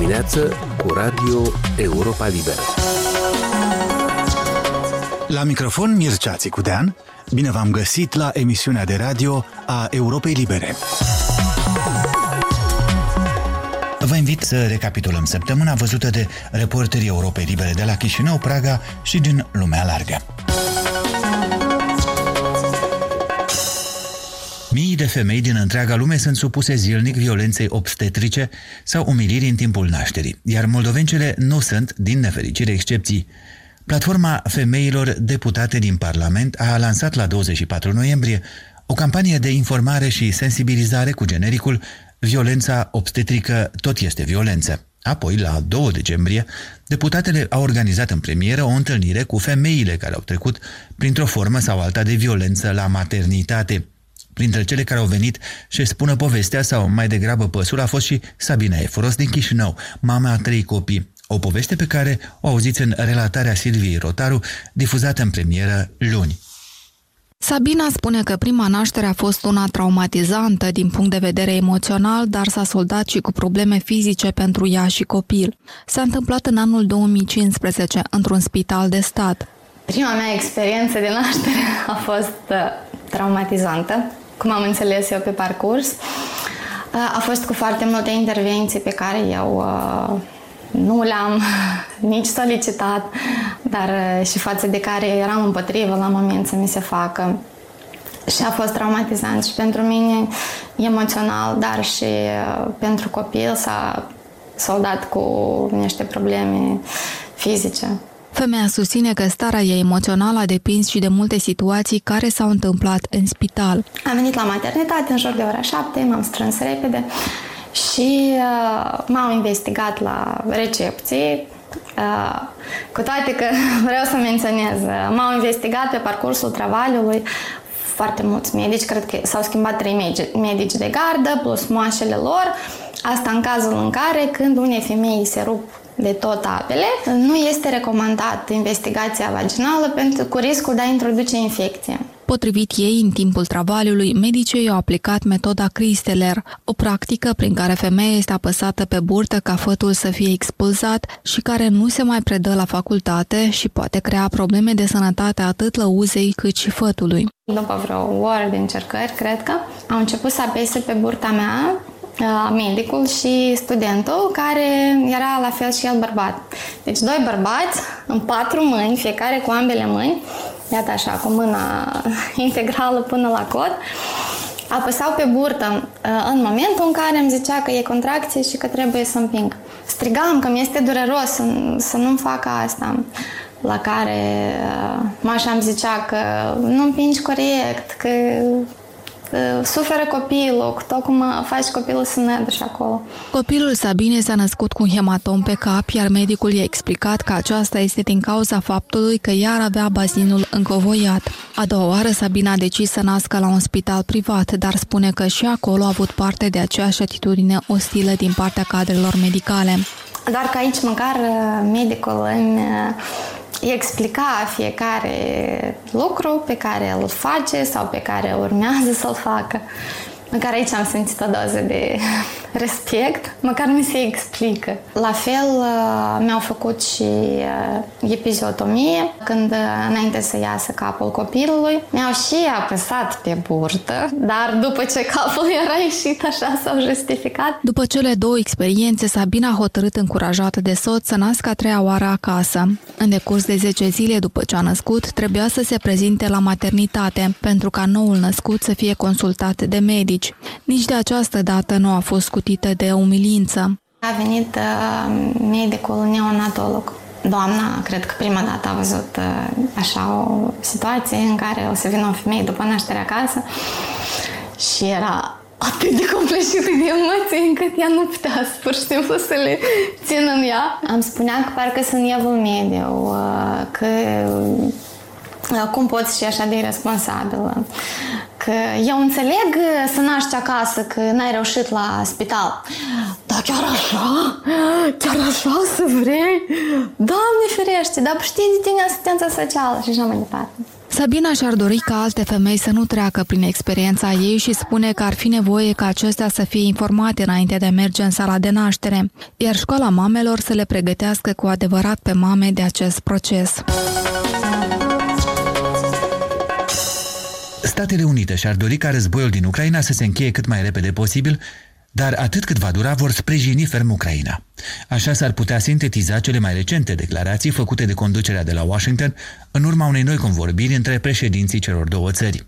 dimineață cu Radio Europa Liberă. La microfon Mircea Țicudean, bine v-am găsit la emisiunea de radio a Europei Libere. Vă invit să recapitulăm săptămâna văzută de reporterii Europei Libere de la Chișinău, Praga și din lumea largă. Mii de femei din întreaga lume sunt supuse zilnic violenței obstetrice sau umiliri în timpul nașterii, iar moldovencele nu sunt, din nefericire, excepții. Platforma Femeilor Deputate din Parlament a lansat la 24 noiembrie o campanie de informare și sensibilizare cu genericul Violența obstetrică tot este violență. Apoi, la 2 decembrie, deputatele au organizat în premieră o întâlnire cu femeile care au trecut printr-o formă sau alta de violență la maternitate. Printre cele care au venit și spună povestea sau mai degrabă păsul a fost și Sabina Eforos din Chișinău, mama a trei copii. O poveste pe care o auziți în relatarea Silviei Rotaru, difuzată în premieră luni. Sabina spune că prima naștere a fost una traumatizantă din punct de vedere emoțional, dar s-a soldat și cu probleme fizice pentru ea și copil. S-a întâmplat în anul 2015 într-un spital de stat. Prima mea experiență de naștere a fost uh, traumatizantă, cum am înțeles eu pe parcurs. Uh, a fost cu foarte multe intervenții pe care eu uh, nu le-am nici solicitat, dar uh, și față de care eram împotrivă la moment să mi se facă. Și a fost traumatizant și pentru mine emoțional, dar și pentru copil s-a soldat cu niște probleme fizice. Femeia susține că starea ei emoțională a depins și de multe situații care s-au întâmplat în spital. Am venit la maternitate în jur de ora 7, m-am strâns repede și uh, m-au investigat la recepție. Uh, cu toate că vreau să menționez, uh, m-au investigat pe parcursul travaliului foarte mulți medici, cred că s-au schimbat trei medici de gardă plus moașele lor. Asta în cazul în care când unei femei se rup de tot apele, nu este recomandat investigația vaginală pentru cu riscul de a introduce infecție. Potrivit ei, în timpul travaliului, medicii au aplicat metoda Cristeler, o practică prin care femeia este apăsată pe burtă ca fătul să fie expulzat și care nu se mai predă la facultate și poate crea probleme de sănătate atât lăuzei cât și fătului. După vreo oră de încercări, cred că, au început să apese pe burta mea medicul și studentul, care era la fel și el bărbat. Deci doi bărbați în patru mâini, fiecare cu ambele mâini, iată așa, cu mâna integrală până la cot, apăsau pe burtă în momentul în care îmi zicea că e contracție și că trebuie să împing. Strigam că mi este dureros să, să nu-mi facă asta. La care mașa îmi zicea că nu împingi corect, că suferă copilul, tot cum faci copilul să ne și acolo. Copilul Sabine s-a născut cu un hematom pe cap, iar medicul i-a explicat că aceasta este din cauza faptului că ea ar avea bazinul încovoiat. A doua oară, Sabina a decis să nască la un spital privat, dar spune că și acolo a avut parte de aceeași atitudine ostilă din partea cadrelor medicale. Doar că aici măcar medicul îmi explica fiecare lucru pe care îl face sau pe care urmează să-l facă. Măcar aici am simțit o doză de respect, măcar mi se explică. La fel uh, mi-au făcut și uh, epiziotomie, când uh, înainte să iasă capul copilului, mi-au și apăsat pe burtă, dar după ce capul era ieșit așa s-au justificat. După cele două experiențe, Sabina a hotărât încurajată de soț să nască a treia oară acasă. În decurs de 10 zile după ce a născut, trebuia să se prezinte la maternitate, pentru ca noul născut să fie consultat de medici. Nici de această dată nu a fost cu scutită de umilință. A venit uh, medicul neonatolog. Doamna, cred că prima dată a văzut uh, așa o situație în care o să vină o femeie după naștere acasă și era atât de compleșită de emoții încât ea nu putea pur și simplu să le țină în ea. Am spunea că parcă sunt evul mediu, uh, că uh, cum poți și așa de irresponsabilă, Că eu înțeleg să naști acasă, că n-ai reușit la spital. Dar chiar așa? Chiar așa să vrei? Doamne ferește, dar știi de tine asistența socială și așa mai departe. Sabina și-ar dori ca alte femei să nu treacă prin experiența ei și spune că ar fi nevoie ca acestea să fie informate înainte de a merge în sala de naștere, iar școala mamelor să le pregătească cu adevărat pe mame de acest proces. Statele Unite și-ar dori ca războiul din Ucraina să se încheie cât mai repede posibil, dar atât cât va dura vor sprijini ferm Ucraina. Așa s-ar putea sintetiza cele mai recente declarații făcute de conducerea de la Washington în urma unei noi convorbiri între președinții celor două țări.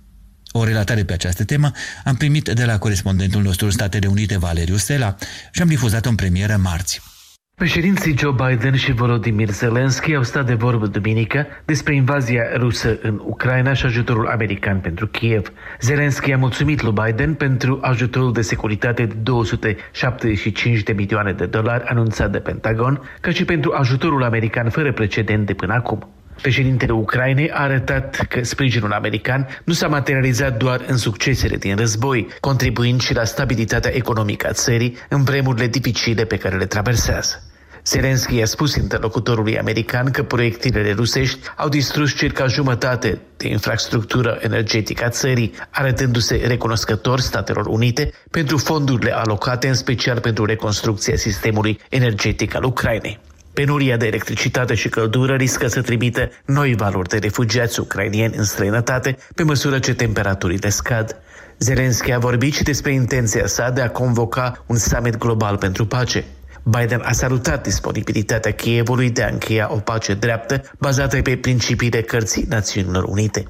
O relatare pe această temă am primit de la corespondentul nostru Statele Unite, Valeriu Sela, și am difuzat-o în premieră marți. Președinții Joe Biden și Volodymyr Zelensky au stat de vorbă duminică despre invazia rusă în Ucraina și ajutorul american pentru Kiev. Zelensky a mulțumit lui Biden pentru ajutorul de securitate de 275 de milioane de dolari anunțat de Pentagon, ca și pentru ajutorul american fără precedent de până acum. Președintele Ucrainei a arătat că sprijinul american nu s-a materializat doar în succesele din război, contribuind și la stabilitatea economică a țării în vremurile dificile pe care le traversează. Zelensky a spus interlocutorului american că proiectilele rusești au distrus circa jumătate de infrastructură energetică a țării, arătându-se recunoscător Statelor Unite pentru fondurile alocate în special pentru reconstrucția sistemului energetic al Ucrainei. Penuria de electricitate și căldură riscă să trimită noi valori de refugiați ucrainieni în străinătate pe măsură ce temperaturile scad. Zelensky a vorbit și despre intenția sa de a convoca un summit global pentru pace. Biden a salutat disponibilitatea Kievului de a încheia o pace dreaptă bazată pe principiile cărții Națiunilor Unite.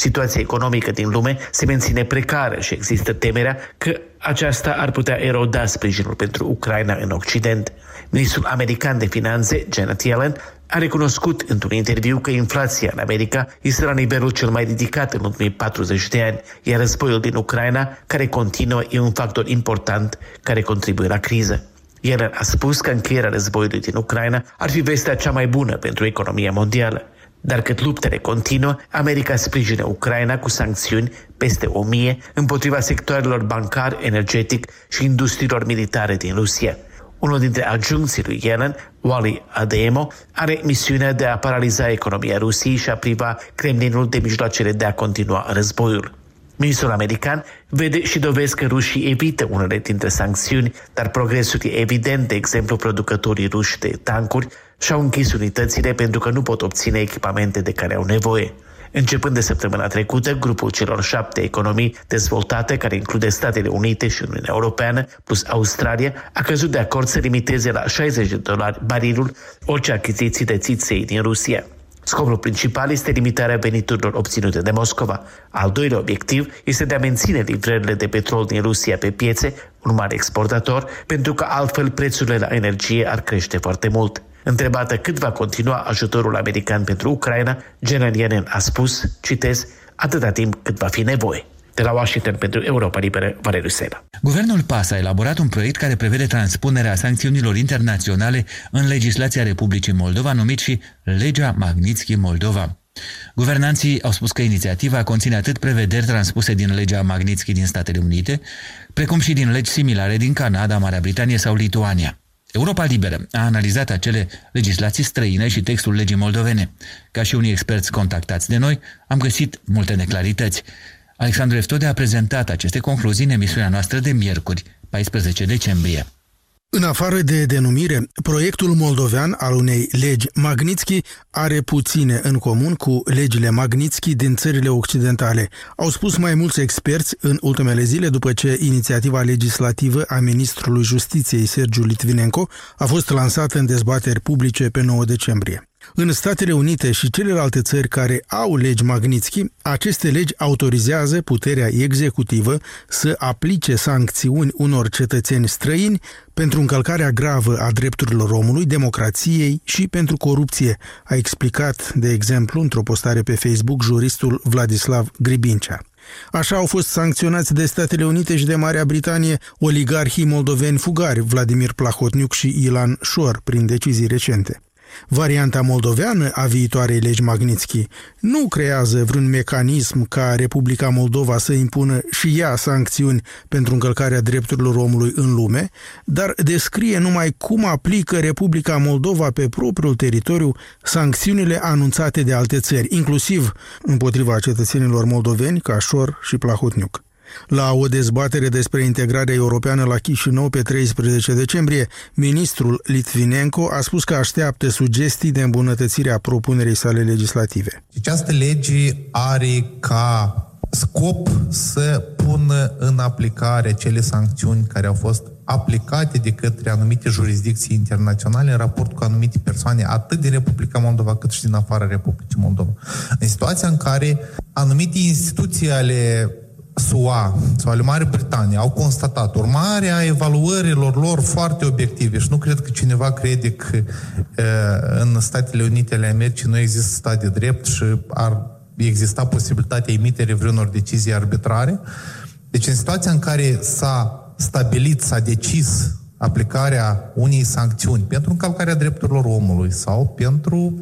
Situația economică din lume se menține precară și există temerea că aceasta ar putea eroda sprijinul pentru Ucraina în Occident. Ministrul american de finanțe, Janet Yellen, a recunoscut într-un interviu că inflația în America este la nivelul cel mai ridicat în ultimii 40 de ani, iar războiul din Ucraina, care continuă, e un factor important care contribuie la criză. El a spus că încheierea războiului din Ucraina ar fi vestea cea mai bună pentru economia mondială. Dar cât luptele continuă, America sprijină Ucraina cu sancțiuni peste o mie împotriva sectoarelor bancar, energetic și industriilor militare din Rusia. Unul dintre adjuncții lui Yellen, Wally Ademo, are misiunea de a paraliza economia Rusiei și a priva Kremlinul de mijloacele de a continua războiul. Ministrul american vede și dovezi că rușii evită unele dintre sancțiuni, dar progresul e evident, de exemplu, producătorii ruși de tancuri și-au închis unitățile pentru că nu pot obține echipamente de care au nevoie. Începând de săptămâna trecută, grupul celor șapte economii dezvoltate, care include Statele Unite și Uniunea Europeană, plus Australia, a căzut de acord să limiteze la 60 de dolari barilul orice achiziții de țiței din Rusia. Scopul principal este limitarea veniturilor obținute de Moscova. Al doilea obiectiv este de a menține livrările de petrol din Rusia pe piețe, un mare exportator, pentru că altfel prețurile la energie ar crește foarte mult. Întrebată cât va continua ajutorul american pentru Ucraina, General Yellen a spus, citez, atâta timp cât va fi nevoie. De la Washington pentru Europa Liberă, Valeriu Sena. Guvernul PAS a elaborat un proiect care prevede transpunerea sancțiunilor internaționale în legislația Republicii Moldova, numit și Legea Magnitsky Moldova. Guvernanții au spus că inițiativa conține atât prevederi transpuse din legea Magnitsky din Statele Unite, precum și din legi similare din Canada, Marea Britanie sau Lituania. Europa Liberă a analizat acele legislații străine și textul legii moldovene. Ca și unii experți contactați de noi, am găsit multe neclarități. Alexandru Eftode a prezentat aceste concluzii în emisiunea noastră de miercuri, 14 decembrie. În afară de denumire, proiectul moldovean al unei legi Magnitsky are puține în comun cu legile Magnitsky din țările occidentale. Au spus mai mulți experți în ultimele zile după ce inițiativa legislativă a ministrului justiției Sergiu Litvinenko a fost lansată în dezbateri publice pe 9 decembrie. În Statele Unite și celelalte țări care au legi Magnitsky, aceste legi autorizează puterea executivă să aplice sancțiuni unor cetățeni străini pentru încălcarea gravă a drepturilor omului, democrației și pentru corupție, a explicat, de exemplu, într-o postare pe Facebook juristul Vladislav Gribincea. Așa au fost sancționați de Statele Unite și de Marea Britanie oligarhii moldoveni fugari Vladimir Plahotniuc și Ilan Șor prin decizii recente. Varianta moldoveană a viitoarei legi Magnitsky nu creează vreun mecanism ca Republica Moldova să impună și ea sancțiuni pentru încălcarea drepturilor omului în lume, dar descrie numai cum aplică Republica Moldova pe propriul teritoriu sancțiunile anunțate de alte țări, inclusiv împotriva cetățenilor moldoveni ca Șor și Plahotniuc. La o dezbatere despre integrarea europeană la Chișinău pe 13 decembrie, ministrul Litvinenko a spus că așteaptă sugestii de îmbunătățire a propunerii sale legislative. Această lege are ca scop să pună în aplicare cele sancțiuni care au fost aplicate de către anumite jurisdicții internaționale în raport cu anumite persoane, atât din Republica Moldova cât și din afara Republicii Moldova. În situația în care anumite instituții ale SUA sau ale Marii Britanii au constatat urmarea evaluărilor lor foarte obiective și nu cred că cineva crede că e, în Statele Unite ale Americii nu există stat de drept și ar exista posibilitatea emiterii vreunor decizii arbitrare. Deci în situația în care s-a stabilit, s-a decis aplicarea unei sancțiuni pentru încălcarea drepturilor omului sau pentru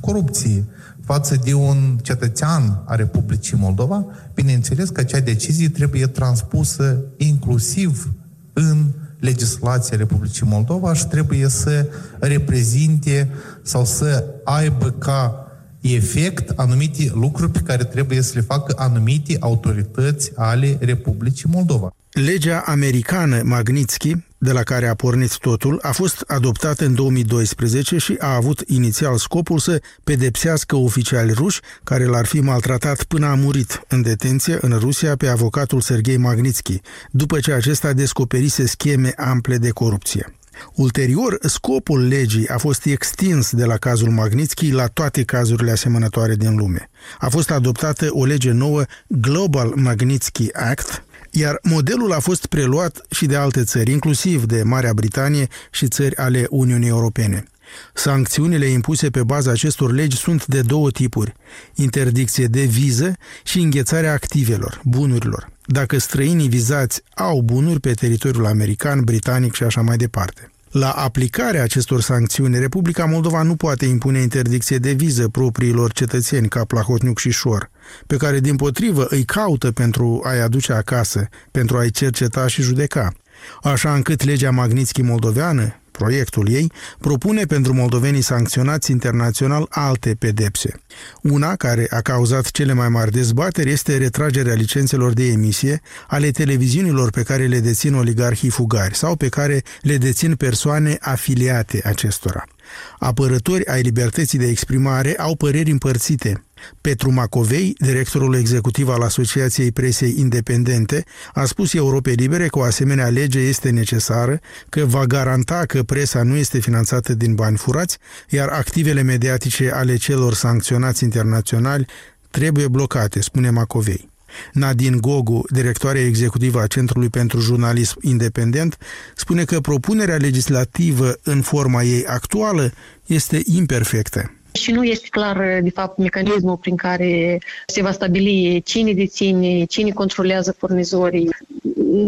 corupție, față de un cetățean a Republicii Moldova, bineînțeles că acea decizie trebuie transpusă inclusiv în legislația Republicii Moldova și trebuie să reprezinte sau să aibă ca efect anumite lucruri pe care trebuie să le facă anumite autorități ale Republicii Moldova. Legea americană Magnitsky, de la care a pornit totul, a fost adoptată în 2012 și a avut inițial scopul să pedepsească oficiali ruși care l-ar fi maltratat până a murit în detenție în Rusia pe avocatul Sergei Magnitsky, după ce acesta descoperise scheme ample de corupție. Ulterior, scopul legii a fost extins de la cazul Magnitsky la toate cazurile asemănătoare din lume. A fost adoptată o lege nouă, Global Magnitsky Act, iar modelul a fost preluat și de alte țări, inclusiv de Marea Britanie și țări ale Uniunii Europene. Sancțiunile impuse pe baza acestor legi sunt de două tipuri, interdicție de viză și înghețarea activelor, bunurilor, dacă străinii vizați au bunuri pe teritoriul american, britanic și așa mai departe. La aplicarea acestor sancțiuni, Republica Moldova nu poate impune interdicție de viză propriilor cetățeni ca Plahotniuc și Șor, pe care din potrivă îi caută pentru a-i aduce acasă, pentru a-i cerceta și judeca. Așa încât legea Magnitsky moldoveană, Proiectul ei propune pentru moldovenii sancționați internațional alte pedepse. Una care a cauzat cele mai mari dezbateri este retragerea licențelor de emisie ale televiziunilor pe care le dețin oligarhii fugari sau pe care le dețin persoane afiliate acestora. Apărători ai libertății de exprimare au păreri împărțite. Petru Macovei, directorul executiv al Asociației Presei Independente, a spus Europei Libere că o asemenea lege este necesară, că va garanta că presa nu este finanțată din bani furați, iar activele mediatice ale celor sancționați internaționali trebuie blocate, spune Macovei. Nadine Gogu, directoare executivă a Centrului pentru Jurnalism Independent, spune că propunerea legislativă în forma ei actuală este imperfectă. Și nu este clar, de fapt, mecanismul prin care se va stabili cine deține, cine controlează furnizorii.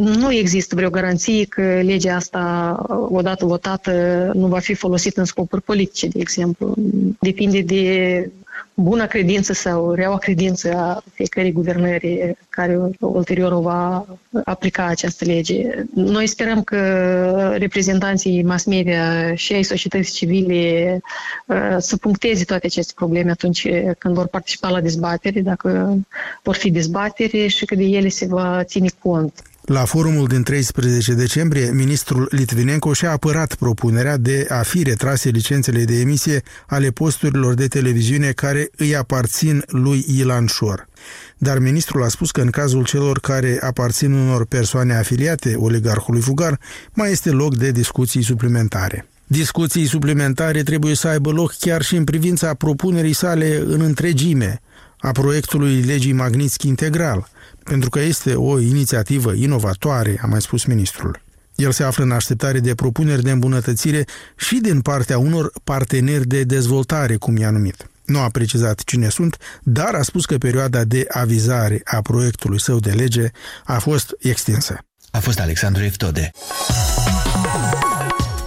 Nu există vreo garanție că legea asta, odată votată, nu va fi folosită în scopuri politice, de exemplu. Depinde de bună credință sau reaua credință a fiecărei guvernări care ulterior o va aplica această lege. Noi sperăm că reprezentanții mass media și ai societății civile uh, să puncteze toate aceste probleme atunci când vor participa la dezbatere, dacă vor fi dezbatere și că de ele se va ține cont. La forumul din 13 decembrie, ministrul Litvinenko și-a apărat propunerea de a fi retrase licențele de emisie ale posturilor de televiziune care îi aparțin lui Ilan Șor. Dar ministrul a spus că în cazul celor care aparțin unor persoane afiliate oligarhului fugar, mai este loc de discuții suplimentare. Discuții suplimentare trebuie să aibă loc chiar și în privința propunerii sale în întregime, a proiectului legii Magnitsky integral – pentru că este o inițiativă inovatoare, a mai spus ministrul. El se află în așteptare de propuneri de îmbunătățire și din partea unor parteneri de dezvoltare, cum i-a numit. Nu a precizat cine sunt, dar a spus că perioada de avizare a proiectului său de lege a fost extinsă. A fost Alexandru Eftode.